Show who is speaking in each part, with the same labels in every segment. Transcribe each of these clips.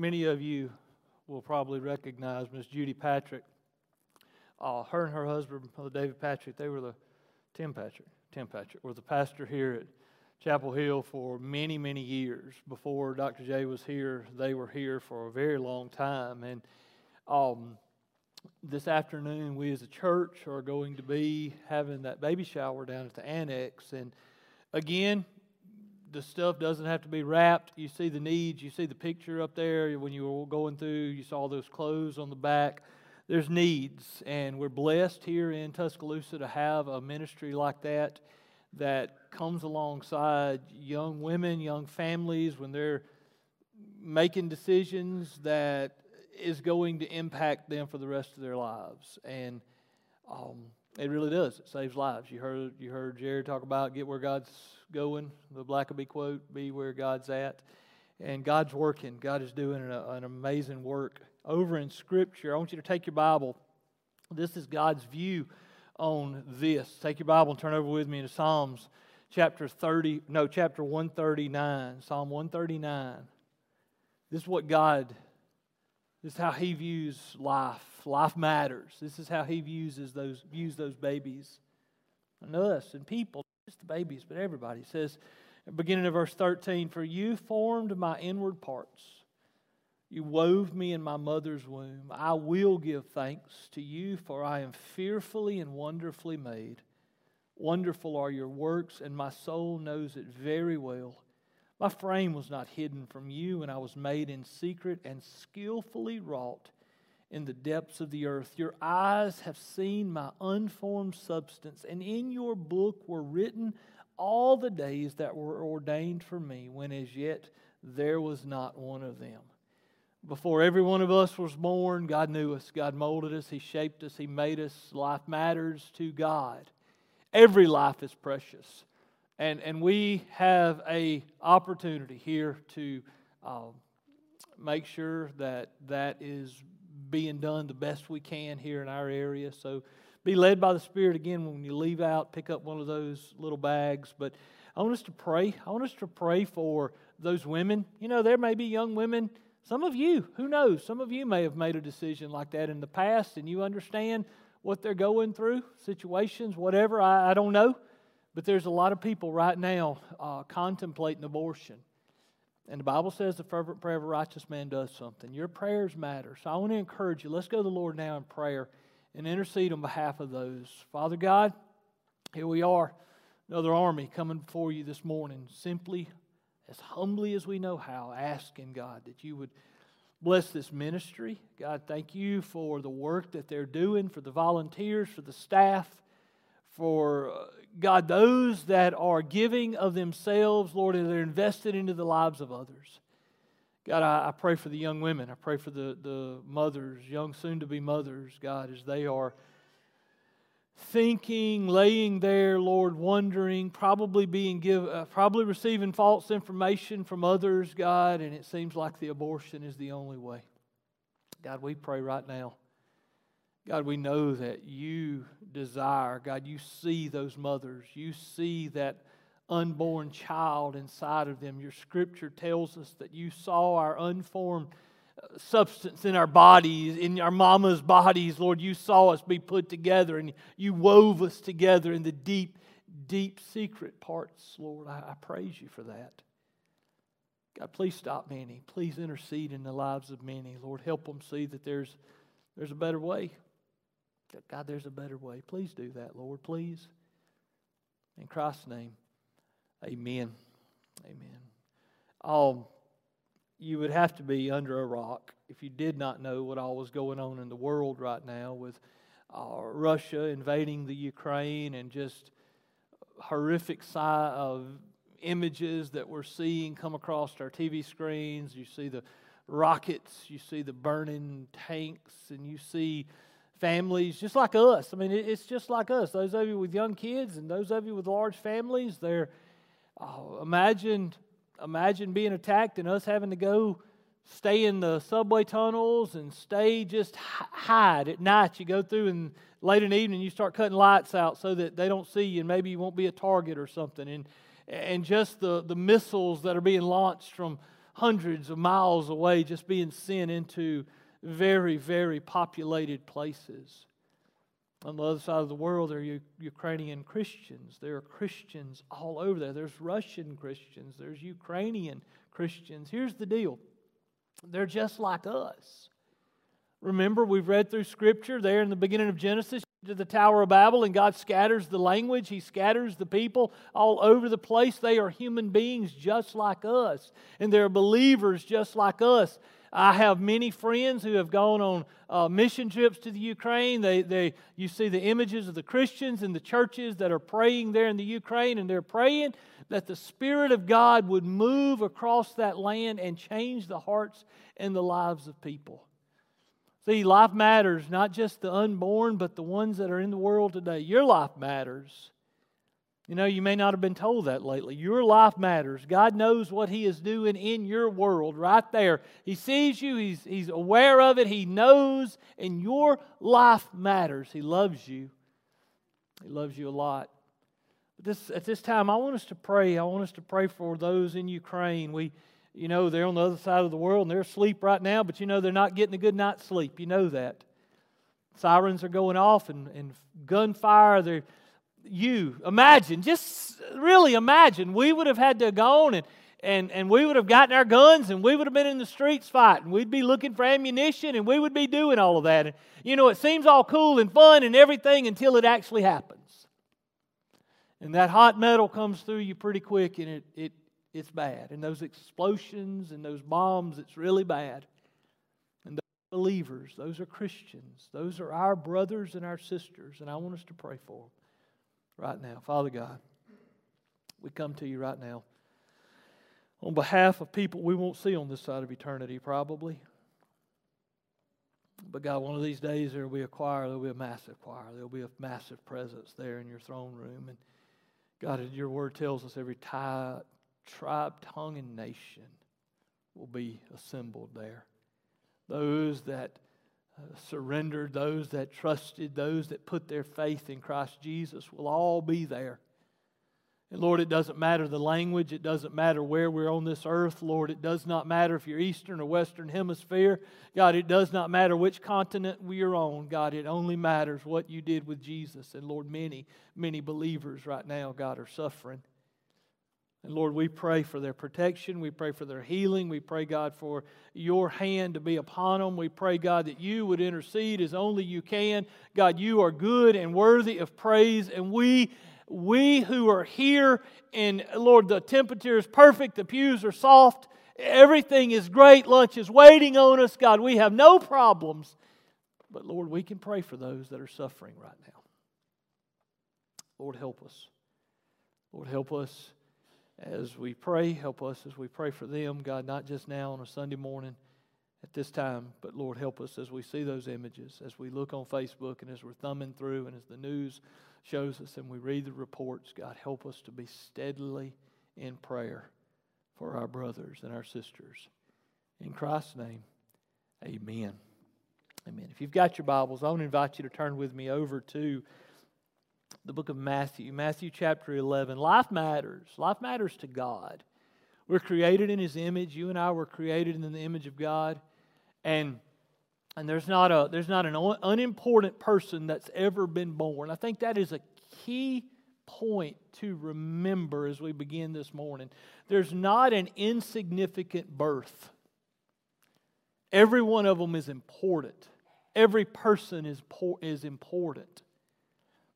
Speaker 1: many of you will probably recognize Miss Judy Patrick. Uh, her and her husband, David Patrick, they were the Tim Patrick. Tim Patrick was the pastor here at Chapel Hill for many, many years. Before Dr. J was here, they were here for a very long time. And um, this afternoon, we as a church are going to be having that baby shower down at the annex. And again, the stuff doesn't have to be wrapped. You see the needs. You see the picture up there when you were going through. You saw those clothes on the back. There's needs, and we're blessed here in Tuscaloosa to have a ministry like that that comes alongside young women, young families when they're making decisions that is going to impact them for the rest of their lives. And um, it really does. It saves lives. You heard you heard Jared talk about get where God's going. The Blackaby quote: "Be where God's at." And God's working. God is doing an, an amazing work over in Scripture. I want you to take your Bible. This is God's view on this. Take your Bible and turn over with me to Psalms chapter 30, no, chapter 139. Psalm 139. This is what God, this is how He views life. Life matters. This is how He views those, views those babies. And us and people, just the babies, but everybody. Says, beginning of verse 13, For you formed my inward parts. You wove me in my mother's womb. I will give thanks to you, for I am fearfully and wonderfully made. Wonderful are your works, and my soul knows it very well. My frame was not hidden from you, and I was made in secret and skillfully wrought in the depths of the earth. Your eyes have seen my unformed substance, and in your book were written all the days that were ordained for me, when as yet there was not one of them. Before every one of us was born, God knew us. God molded us. He shaped us. He made us. Life matters to God. Every life is precious. And, and we have a opportunity here to um, make sure that that is being done the best we can here in our area. So be led by the Spirit again when you leave out, pick up one of those little bags. But I want us to pray. I want us to pray for those women. You know, there may be young women some of you, who knows, some of you may have made a decision like that in the past and you understand what they're going through, situations, whatever, I, I don't know. But there's a lot of people right now uh, contemplating abortion. And the Bible says the fervent prayer of a righteous man does something. Your prayers matter. So I want to encourage you. Let's go to the Lord now in prayer and intercede on behalf of those. Father God, here we are, another army coming before you this morning, simply as humbly as we know how, asking God that you would bless this ministry. God, thank you for the work that they're doing, for the volunteers, for the staff, for uh, God, those that are giving of themselves, Lord, and they're invested into the lives of others. God, I, I pray for the young women. I pray for the, the mothers, young soon to be mothers, God, as they are thinking, laying there, Lord, wondering, probably being give, uh, probably receiving false information from others, God, and it seems like the abortion is the only way. God, we pray right now. God, we know that you desire, God, you see those mothers. You see that unborn child inside of them. Your scripture tells us that you saw our unformed uh, substance in our bodies, in our mama's bodies, Lord, you saw us be put together and you wove us together in the deep, deep secret parts, Lord. I, I praise you for that. God, please stop many. Please intercede in the lives of many. Lord, help them see that there's, there's a better way. God, there's a better way. Please do that, Lord, please. In Christ's name, amen. Amen. Um, you would have to be under a rock if you did not know what all was going on in the world right now with uh, Russia invading the Ukraine and just horrific sight of images that we're seeing come across our TV screens. You see the rockets, you see the burning tanks, and you see families just like us. I mean, it's just like us. Those of you with young kids and those of you with large families, they're uh, imagine imagine being attacked and us having to go stay in the subway tunnels and stay just hide at night. You go through and late in the evening you start cutting lights out so that they don't see you and maybe you won't be a target or something. And and just the, the missiles that are being launched from hundreds of miles away, just being sent into very, very populated places. On the other side of the world, there are Ukrainian Christians. There are Christians all over there. There's Russian Christians. There's Ukrainian Christians. Here's the deal they're just like us. Remember, we've read through Scripture there in the beginning of Genesis to the Tower of Babel, and God scatters the language. He scatters the people all over the place. They are human beings just like us, and they're believers just like us. I have many friends who have gone on uh, mission trips to the Ukraine. They, they, you see the images of the Christians in the churches that are praying there in the Ukraine, and they're praying that the Spirit of God would move across that land and change the hearts and the lives of people. See, life matters, not just the unborn, but the ones that are in the world today. Your life matters. You know, you may not have been told that lately. Your life matters. God knows what He is doing in your world right there. He sees you, He's, he's aware of it, He knows, and your life matters. He loves you. He loves you a lot. But this, at this time, I want us to pray. I want us to pray for those in Ukraine. We, you know, they're on the other side of the world and they're asleep right now, but you know they're not getting a good night's sleep. You know that. Sirens are going off and, and gunfire. They're, you imagine, just really imagine, we would have had to go gone and, and, and we would have gotten our guns and we would have been in the streets fighting. We'd be looking for ammunition and we would be doing all of that. And, you know, it seems all cool and fun and everything until it actually happens. And that hot metal comes through you pretty quick and it, it, it's bad. And those explosions and those bombs, it's really bad. And those believers, those are Christians. Those are our brothers and our sisters. And I want us to pray for them right now. Father God, we come to you right now on behalf of people we won't see on this side of eternity, probably. But God, one of these days there will be a choir, there will be a massive choir, there will be a massive presence there in your throne room. And God, your word tells us every tribe, tongue, and nation will be assembled there. Those that surrendered, those that trusted, those that put their faith in Christ Jesus will all be there. And Lord, it doesn't matter the language, it doesn't matter where we're on this earth, Lord. It does not matter if you're Eastern or Western Hemisphere. God, it does not matter which continent we are on. God, it only matters what you did with Jesus. And Lord, many, many believers right now, God, are suffering. And Lord, we pray for their protection. We pray for their healing. We pray, God, for your hand to be upon them. We pray, God, that you would intercede as only you can. God, you are good and worthy of praise. And we, we who are here, and Lord, the temperature is perfect, the pews are soft, everything is great, lunch is waiting on us. God, we have no problems. But Lord, we can pray for those that are suffering right now. Lord, help us. Lord, help us as we pray. Help us as we pray for them, God, not just now on a Sunday morning at this time, but Lord, help us as we see those images, as we look on Facebook and as we're thumbing through and as the news shows us and we read the reports. God, help us to be steadily in prayer for our brothers and our sisters. In Christ's name, amen. Amen. If you've got your Bibles, I want to invite you to turn with me over to the book of Matthew, Matthew chapter 11. Life matters. Life matters to God. We're created in His image. You and I were created in the image of God. And, and there's, not a, there's not an unimportant person that's ever been born. I think that is a key point to remember as we begin this morning. There's not an insignificant birth. Every one of them is important. Every person is, is important.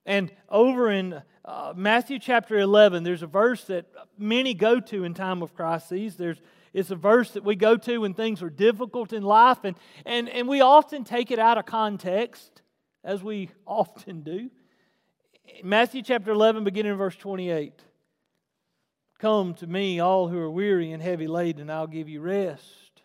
Speaker 1: And over in uh, Matthew chapter 11, there's a verse that many go to in time of crises. There's, it's a verse that we go to when things are difficult in life, and, and, and we often take it out of context, as we often do. Matthew chapter 11, beginning in verse 28. Come to me, all who are weary and heavy laden, and I'll give you rest.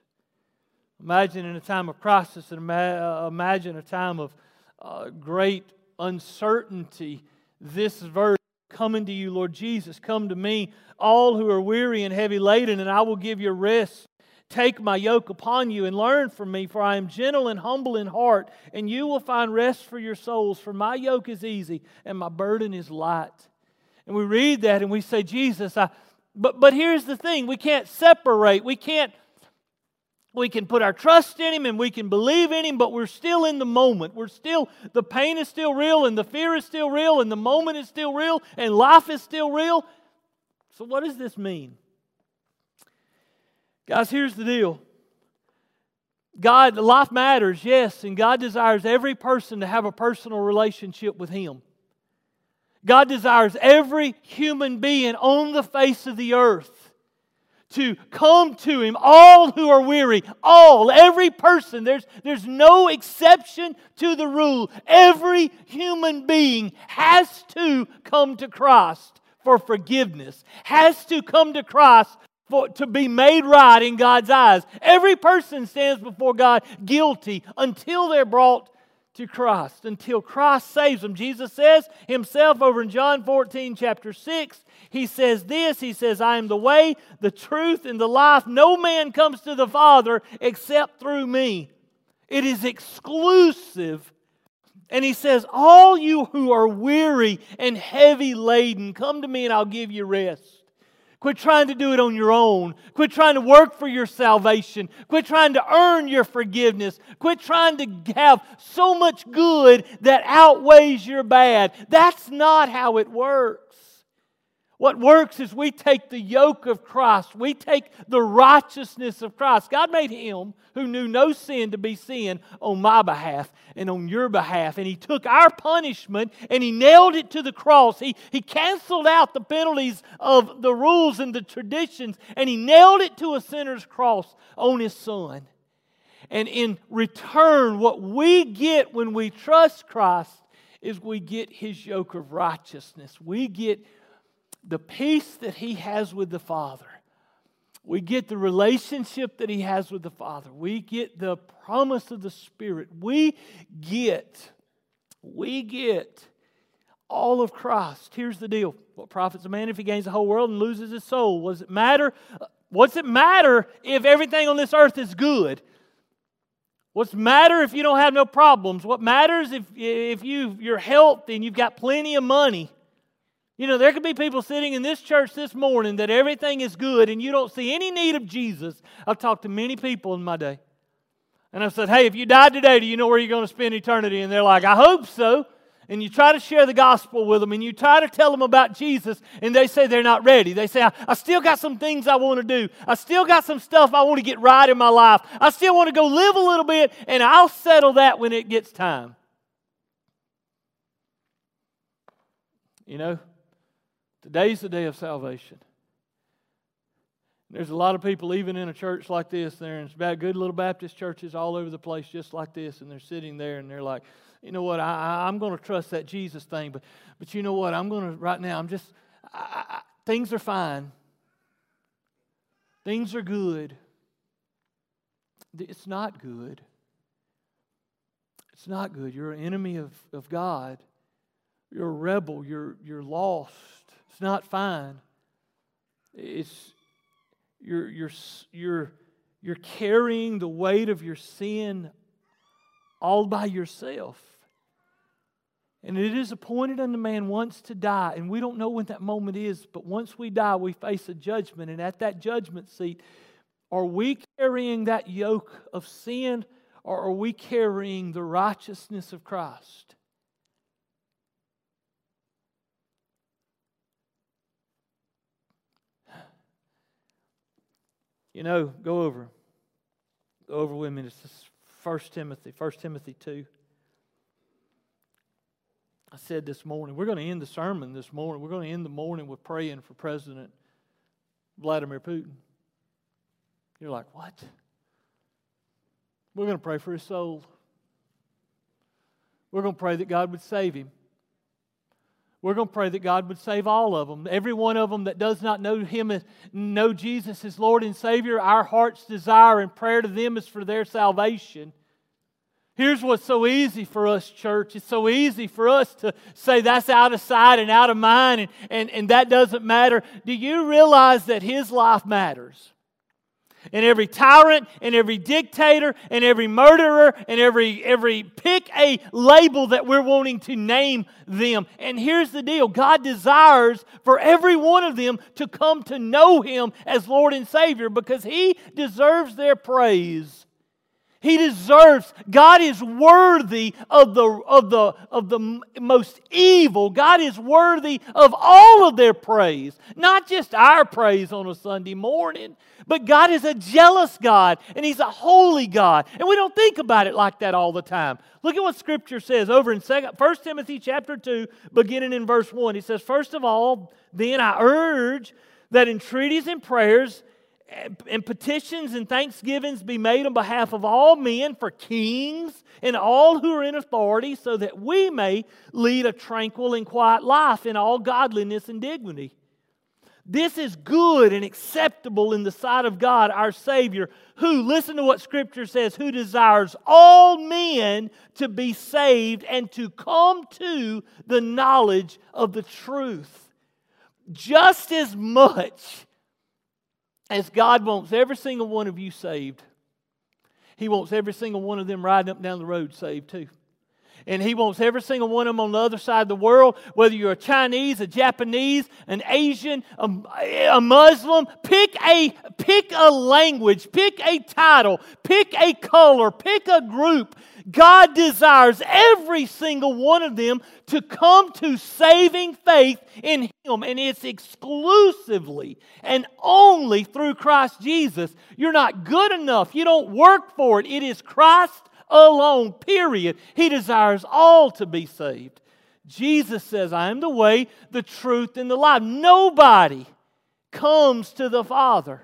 Speaker 1: Imagine in a time of crisis, and uh, imagine a time of uh, great uncertainty, this verse coming to you, Lord Jesus, come to me, all who are weary and heavy laden, and I will give you rest. Take my yoke upon you and learn from me, for I am gentle and humble in heart, and you will find rest for your souls. For my yoke is easy and my burden is light. And we read that and we say, Jesus, I. But, but here's the thing we can't separate, we can't we can put our trust in Him and we can believe in Him, but we're still in the moment. We're still, the pain is still real and the fear is still real and the moment is still real and life is still real. So, what does this mean? Guys, here's the deal. God, life matters, yes, and God desires every person to have a personal relationship with Him. God desires every human being on the face of the earth to come to him, all who are weary, all, every person. There's, there's no exception to the rule. Every human being has to come to Christ for forgiveness, has to come to Christ for, to be made right in God's eyes. Every person stands before God guilty until they're brought to Christ until Christ saves them. Jesus says himself over in John 14, chapter 6, he says this He says, I am the way, the truth, and the life. No man comes to the Father except through me. It is exclusive. And he says, All you who are weary and heavy laden, come to me and I'll give you rest. Quit trying to do it on your own. Quit trying to work for your salvation. Quit trying to earn your forgiveness. Quit trying to have so much good that outweighs your bad. That's not how it works. What works is we take the yoke of Christ, we take the righteousness of Christ. God made him who knew no sin to be sin on my behalf and on your behalf. And he took our punishment and he nailed it to the cross. He, he canceled out the penalties of the rules and the traditions and he nailed it to a sinner's cross on his son. And in return, what we get when we trust Christ is we get his yoke of righteousness. We get the peace that he has with the Father. We get the relationship that he has with the Father. We get the promise of the Spirit. We get, we get all of Christ. Here's the deal. What profits a man if he gains the whole world and loses his soul? What does it matter? What's it matter if everything on this earth is good? What's matter if you don't have no problems? What matters if, if you, you're healthy and you've got plenty of money? You know, there could be people sitting in this church this morning that everything is good and you don't see any need of Jesus. I've talked to many people in my day. And I've said, hey, if you died today, do you know where you're going to spend eternity? And they're like, I hope so. And you try to share the gospel with them and you try to tell them about Jesus, and they say they're not ready. They say, I, I still got some things I want to do. I still got some stuff I want to get right in my life. I still want to go live a little bit, and I'll settle that when it gets time. You know, Today's the day of salvation. There's a lot of people, even in a church like this, there and about good little Baptist churches all over the place, just like this, and they're sitting there and they're like, you know what, I, am going to trust that Jesus thing, but, but you know what, I'm going to, right now, I'm just, I, I, things are fine. Things are good. It's not good. It's not good. You're an enemy of, of God. You're a rebel. You're, you're lost. It's not fine. It's you're, you're, you're, you're carrying the weight of your sin all by yourself. And it is appointed unto man once to die. And we don't know when that moment is, but once we die, we face a judgment. And at that judgment seat, are we carrying that yoke of sin or are we carrying the righteousness of Christ? You know, go over. Go over with me. It's 1 Timothy, 1 Timothy 2. I said this morning, we're going to end the sermon this morning. We're going to end the morning with praying for President Vladimir Putin. You're like, what? We're going to pray for his soul. We're going to pray that God would save him. We're going to pray that God would save all of them. Every one of them that does not know Him, know Jesus as Lord and Savior, our heart's desire and prayer to them is for their salvation. Here's what's so easy for us, church. It's so easy for us to say that's out of sight and out of mind and, and, and that doesn't matter. Do you realize that His life matters? And every tyrant and every dictator and every murderer and every every pick a label that we're wanting to name them. And here's the deal. God desires for every one of them to come to know him as lord and savior because he deserves their praise he deserves, God is worthy of the, of, the, of the most evil. God is worthy of all of their praise. Not just our praise on a Sunday morning, but God is a jealous God and He's a holy God. And we don't think about it like that all the time. Look at what Scripture says over in 1 Timothy chapter 2, beginning in verse 1. He says, First of all, then I urge that entreaties and prayers and petitions and thanksgivings be made on behalf of all men for kings and all who are in authority, so that we may lead a tranquil and quiet life in all godliness and dignity. This is good and acceptable in the sight of God, our Savior, who, listen to what Scripture says, who desires all men to be saved and to come to the knowledge of the truth. Just as much as God wants every single one of you saved, He wants every single one of them riding up down the road saved too. And He wants every single one of them on the other side of the world, whether you're a Chinese, a Japanese, an Asian, a, a Muslim, pick a, pick a language, pick a title, pick a color, pick a group. God desires every single one of them to come to saving faith in Him, and it's exclusively and only through Christ Jesus. You're not good enough, you don't work for it. It is Christ alone, period. He desires all to be saved. Jesus says, I am the way, the truth, and the life. Nobody comes to the Father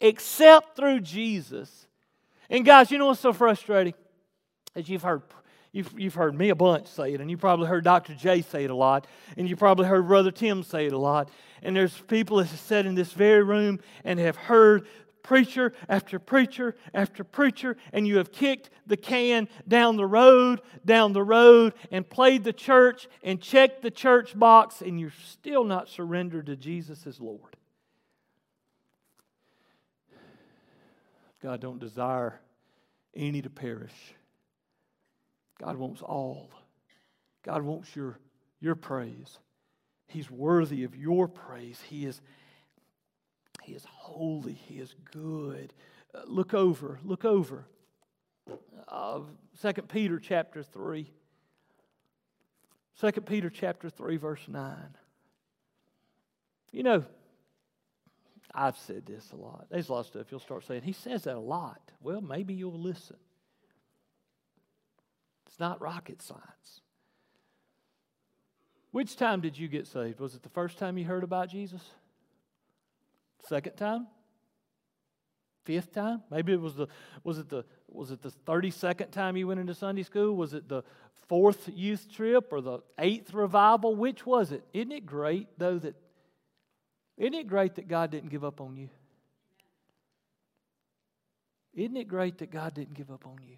Speaker 1: except through Jesus. And guys, you know what's so frustrating? As you've heard You've, you've heard me a bunch say it, and you probably heard Dr. J say it a lot, and you probably heard Brother Tim say it a lot. And there's people that have sat in this very room and have heard preacher after preacher after preacher, and you have kicked the can down the road, down the road, and played the church and checked the church box, and you're still not surrendered to Jesus as Lord. God don't desire any to perish. God wants all. God wants your, your praise. He's worthy of your praise. He is, he is holy. He is good. Uh, look over, look over. Uh, 2 Peter chapter 3. 2 Peter chapter 3, verse 9. You know, I've said this a lot. There's a lot of stuff you'll start saying. He says that a lot. Well, maybe you'll listen. It's not rocket science. Which time did you get saved? Was it the first time you heard about Jesus? Second time? Fifth time? Maybe it was the was it the was it the 32nd time you went into Sunday school? Was it the fourth youth trip or the eighth revival? Which was it? Isn't it great though that isn't it great that God didn't give up on you? Isn't it great that God didn't give up on you?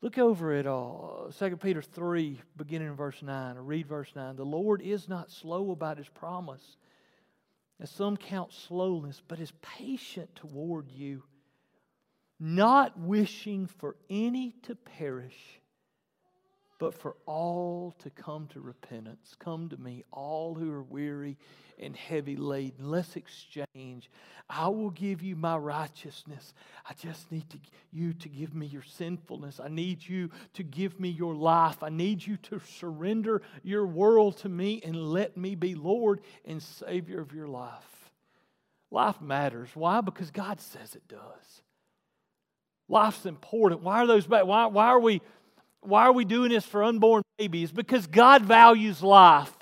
Speaker 1: Look over at uh, 2 Peter 3, beginning in verse 9, or read verse 9. The Lord is not slow about his promise, as some count slowness, but is patient toward you, not wishing for any to perish, but for all to come to repentance. Come to me, all who are weary and heavy laden. Let's exchange. I will give you my righteousness. I just need to, you to give me your sinfulness. I need you to give me your life. I need you to surrender your world to me and let me be Lord and Savior of your life. Life matters. Why? Because God says it does. Life's important. Why are those? Why, why are we why are we doing this for unborn babies? Because God values life.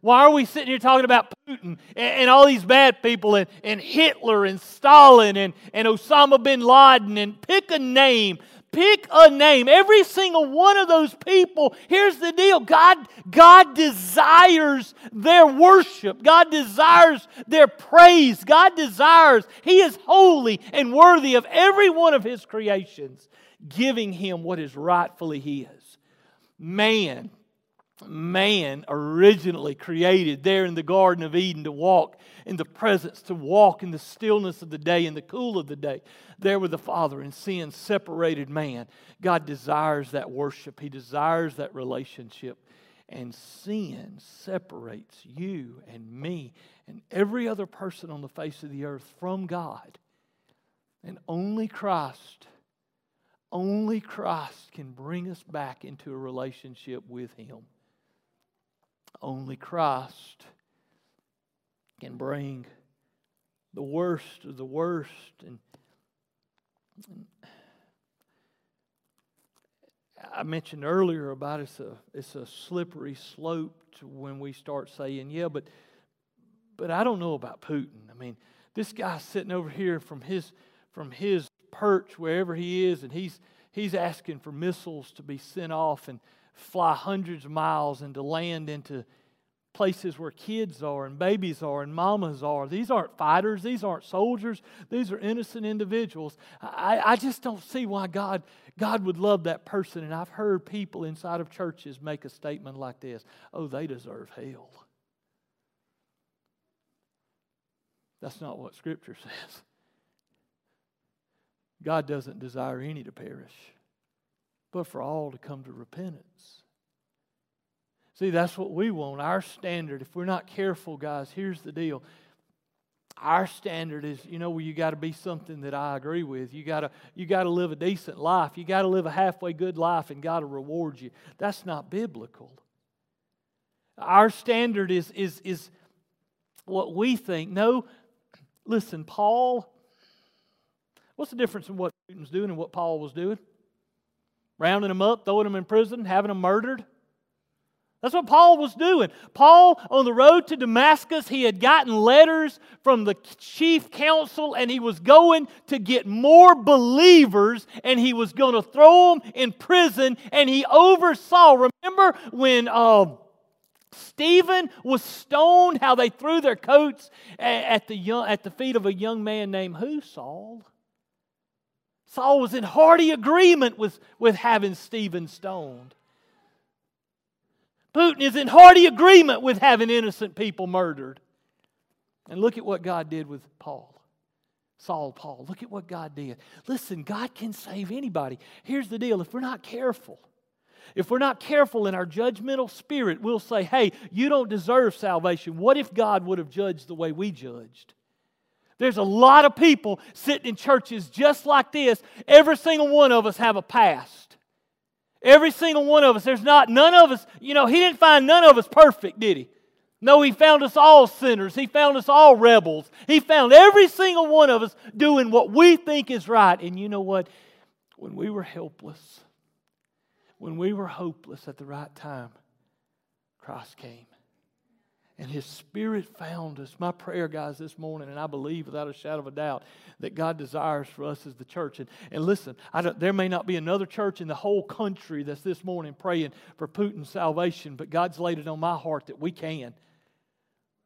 Speaker 1: Why are we sitting here talking about Putin and, and all these bad people and, and Hitler and Stalin and, and Osama bin Laden and pick a name? Pick a name. Every single one of those people, here's the deal God, God desires their worship, God desires their praise, God desires, He is holy and worthy of every one of His creations, giving Him what is rightfully His. Man man originally created there in the Garden of Eden to walk in the presence, to walk in the stillness of the day, in the cool of the day, there with the Father, and sin separated man. God desires that worship, He desires that relationship. And sin separates you and me and every other person on the face of the earth from God. And only Christ, only Christ can bring us back into a relationship with Him. Only Christ can bring the worst of the worst. And, and I mentioned earlier about it's a it's a slippery slope when we start saying, yeah, but but I don't know about Putin. I mean, this guy's sitting over here from his from his perch wherever he is, and he's he's asking for missiles to be sent off and fly hundreds of miles and to land into places where kids are and babies are and mamas are. These aren't fighters, these aren't soldiers, these are innocent individuals. I, I just don't see why God, God would love that person. And I've heard people inside of churches make a statement like this oh, they deserve hell. That's not what Scripture says. God doesn't desire any to perish, but for all to come to repentance. See, that's what we want. Our standard, if we're not careful, guys, here's the deal. Our standard is, you know, you got to be something that I agree with. You got to you got to live a decent life. You got to live a halfway good life and God to reward you. That's not biblical. Our standard is is is what we think. No, listen, Paul. What's the difference in what Putin's doing and what Paul was doing? Rounding them up, throwing them in prison, having them murdered. That's what Paul was doing. Paul, on the road to Damascus, he had gotten letters from the chief council and he was going to get more believers and he was going to throw them in prison. And he oversaw, remember when uh, Stephen was stoned, how they threw their coats at the, young, at the feet of a young man named who? Saul. Saul was in hearty agreement with, with having Stephen stoned. Putin is in hearty agreement with having innocent people murdered. And look at what God did with Paul. Saul, Paul. Look at what God did. Listen, God can save anybody. Here's the deal if we're not careful, if we're not careful in our judgmental spirit, we'll say, hey, you don't deserve salvation. What if God would have judged the way we judged? There's a lot of people sitting in churches just like this. Every single one of us have a past. Every single one of us. There's not, none of us, you know, He didn't find none of us perfect, did He? No, He found us all sinners. He found us all rebels. He found every single one of us doing what we think is right. And you know what? When we were helpless, when we were hopeless at the right time, Christ came and His Spirit found us. My prayer, guys, this morning, and I believe without a shadow of a doubt that God desires for us as the church. And, and listen, there may not be another church in the whole country that's this morning praying for Putin's salvation, but God's laid it on my heart that we can.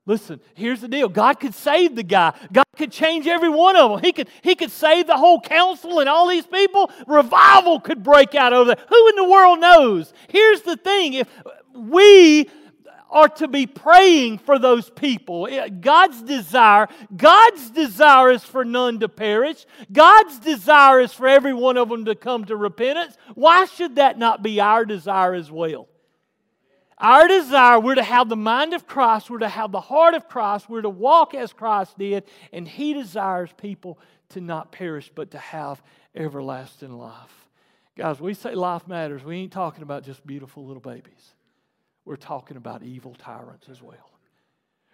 Speaker 1: Listen, here's the deal. God could save the guy. God could change every one of them. He could, he could save the whole council and all these people. Revival could break out over there. Who in the world knows? Here's the thing. If we are to be praying for those people. Eh, God's desire, God's desire is for none to perish. God's desire is for every one of them to come to repentance. Why should that not be our desire as well? Our desire, we're to have the mind of Christ, we're to have the heart of Christ, we're to walk as Christ did, and He desires people to not perish, but to have everlasting life. Guys, we say life matters. We ain't talking about just beautiful little babies we're talking about evil tyrants as well.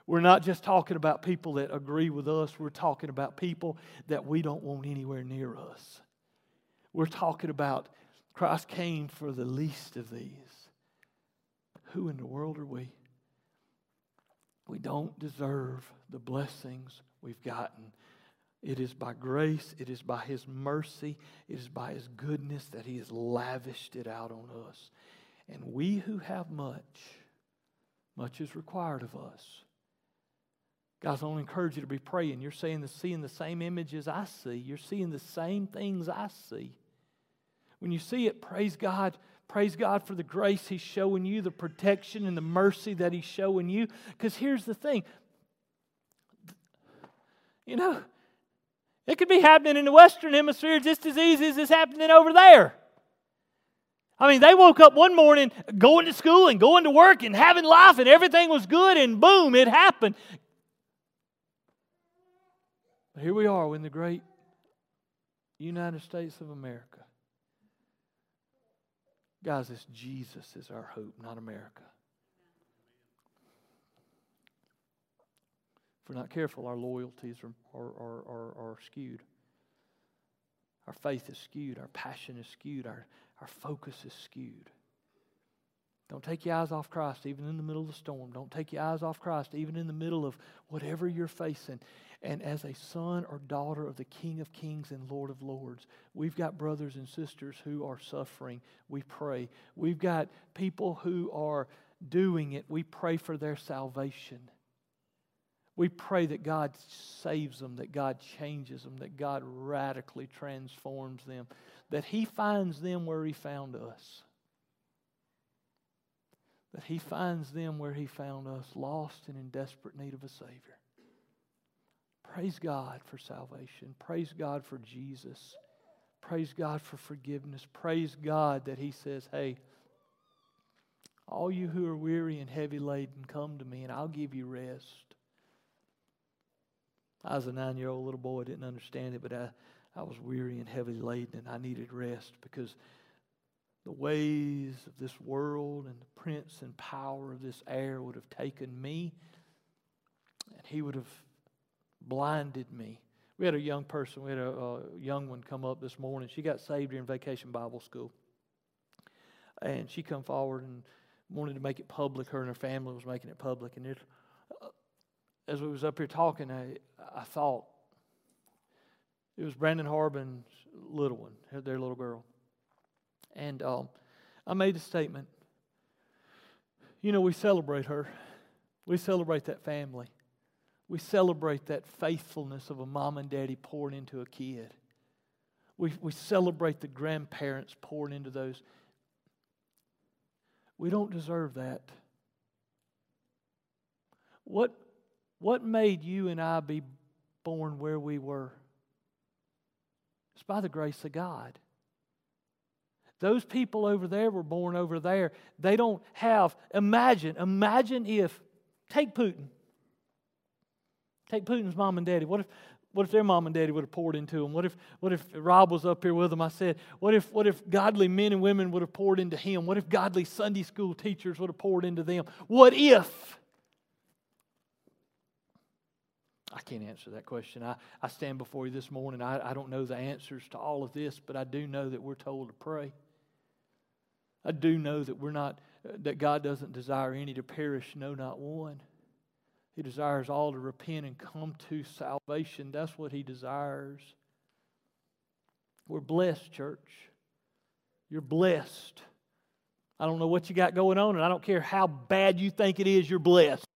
Speaker 1: We're not just talking about people that agree with us, we're talking about people that we don't want anywhere near us. We're talking about Christ came for the least of these. Who in the world are we? We don't deserve the blessings we've gotten. It is by grace, it is by His mercy, it is by His goodness that He has lavished it out on us. And we who have much, much is required of us. Guys, I want to encourage you to be praying. You're saying the, seeing the same images I see. You're seeing the same things I see. When you see it, praise God. Praise God for the grace He's showing you, the protection and the mercy that He's showing you. Because here's the thing you know, it could be happening in the Western Hemisphere just as easy as it's happening over there. I mean, they woke up one morning going to school and going to work and having life and everything was good, and boom, it happened. But here we are in the great United States of America. Guys, this Jesus is our hope, not America. If we're not careful, our loyalties are, are, are, are, skewed. Our faith is skewed. Our passion is skewed. Our, our focus is skewed. Don't take your eyes off Christ even in the middle of the storm. Don't take your eyes off Christ even in the middle of whatever you're facing. And as a son or daughter of the King of Kings and Lord of Lords, we've got brothers and sisters who are suffering. We pray. We've got people who are doing it. We pray for their salvation. We pray that God saves them, that God changes them, that God radically transforms them, that He finds them where He found us. That He finds them where He found us, lost and in desperate need of a Savior. Praise God for salvation. Praise God for Jesus. Praise God for forgiveness. Praise God that He says, Hey, all you who are weary and heavy laden, come to me and I'll give you rest. I was a nine year old little boy, didn't understand it, but I, I was weary and heavy laden and I needed rest because the ways of this world and the prince and power of this air would have taken me and he would have blinded me. We had a young person, we had a, a young one come up this morning. She got saved during vacation Bible school. And she come forward and wanted to make it public. Her and her family was making it public. And uh, as we was up here talking, I, I thought it was Brandon Harbin's little one, their little girl. And um, I made a statement. You know, we celebrate her. We celebrate that family. We celebrate that faithfulness of a mom and daddy pouring into a kid. We, we celebrate the grandparents pouring into those. We don't deserve that. What, what made you and I be born where we were? It's by the grace of God. Those people over there were born over there. They don't have, imagine, imagine if, take Putin. Take Putin's mom and daddy. What if, what if their mom and daddy would have poured into him? What if, what if Rob was up here with them? I said, what if, what if godly men and women would have poured into him? What if godly Sunday school teachers would have poured into them? What if? I can't answer that question. I, I stand before you this morning. I, I don't know the answers to all of this, but I do know that we're told to pray. I do know that we're not, uh, that God doesn't desire any to perish, no, not one. He desires all to repent and come to salvation. That's what He desires. We're blessed, church. You're blessed. I don't know what you got going on, and I don't care how bad you think it is, you're blessed.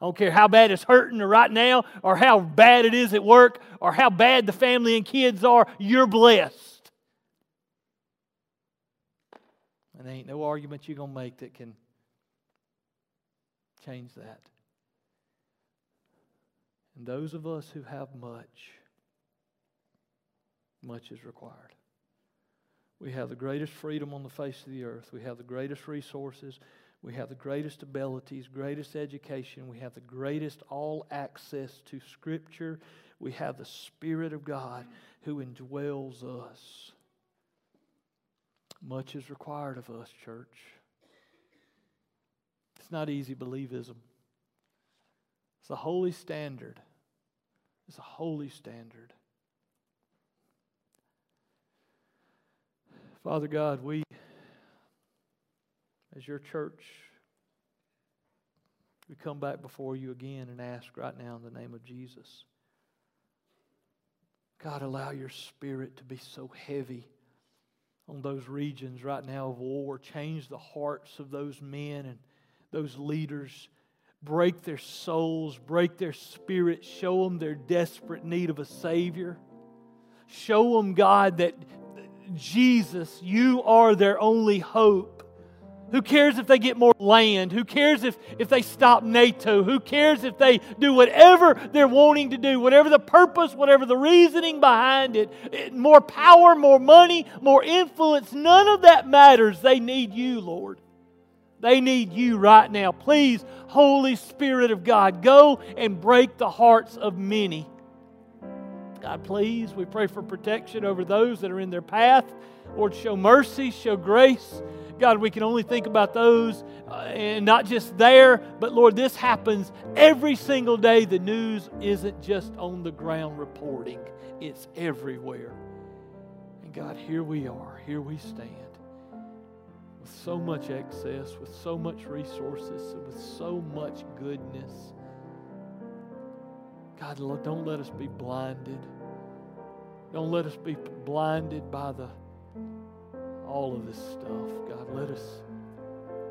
Speaker 1: I don't care how bad it's hurting right now, or how bad it is at work, or how bad the family and kids are, you're blessed. And there ain't no argument you're going to make that can change that. And those of us who have much, much is required. We have the greatest freedom on the face of the earth. We have the greatest resources. We have the greatest abilities, greatest education. We have the greatest all access to Scripture. We have the Spirit of God who indwells us. Much is required of us, church. It's not easy believism. It's a holy standard. It's a holy standard. Father God, we, as your church, we come back before you again and ask right now in the name of Jesus. God, allow your spirit to be so heavy on those regions right now of war. Change the hearts of those men and those leaders break their souls, break their spirits, show them their desperate need of a Savior. Show them, God, that Jesus, you are their only hope. Who cares if they get more land? Who cares if, if they stop NATO? Who cares if they do whatever they're wanting to do, whatever the purpose, whatever the reasoning behind it? it more power, more money, more influence. None of that matters. They need you, Lord. They need you right now. Please, Holy Spirit of God, go and break the hearts of many. God, please, we pray for protection over those that are in their path. Lord, show mercy, show grace. God, we can only think about those uh, and not just there, but Lord, this happens every single day. The news isn't just on the ground reporting, it's everywhere. And God, here we are, here we stand with so much excess, with so much resources, with so much goodness. God, don't let us be blinded. Don't let us be blinded by the all of this stuff. God, let us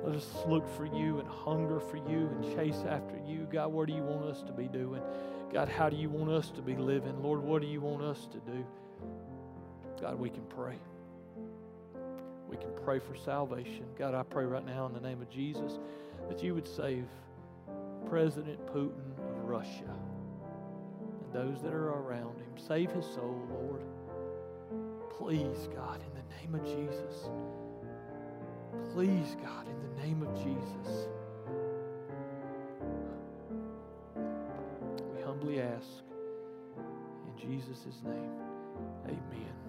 Speaker 1: let us look for you and hunger for you and chase after you. God, what do you want us to be doing? God, how do you want us to be living? Lord, what do you want us to do? God, we can pray. We can pray for salvation. God, I pray right now in the name of Jesus that you would save President Putin of Russia and those that are around him. Save his soul, Lord. Please, God, in the name of Jesus. Please, God, in the name of Jesus. We humbly ask in Jesus' name. Amen.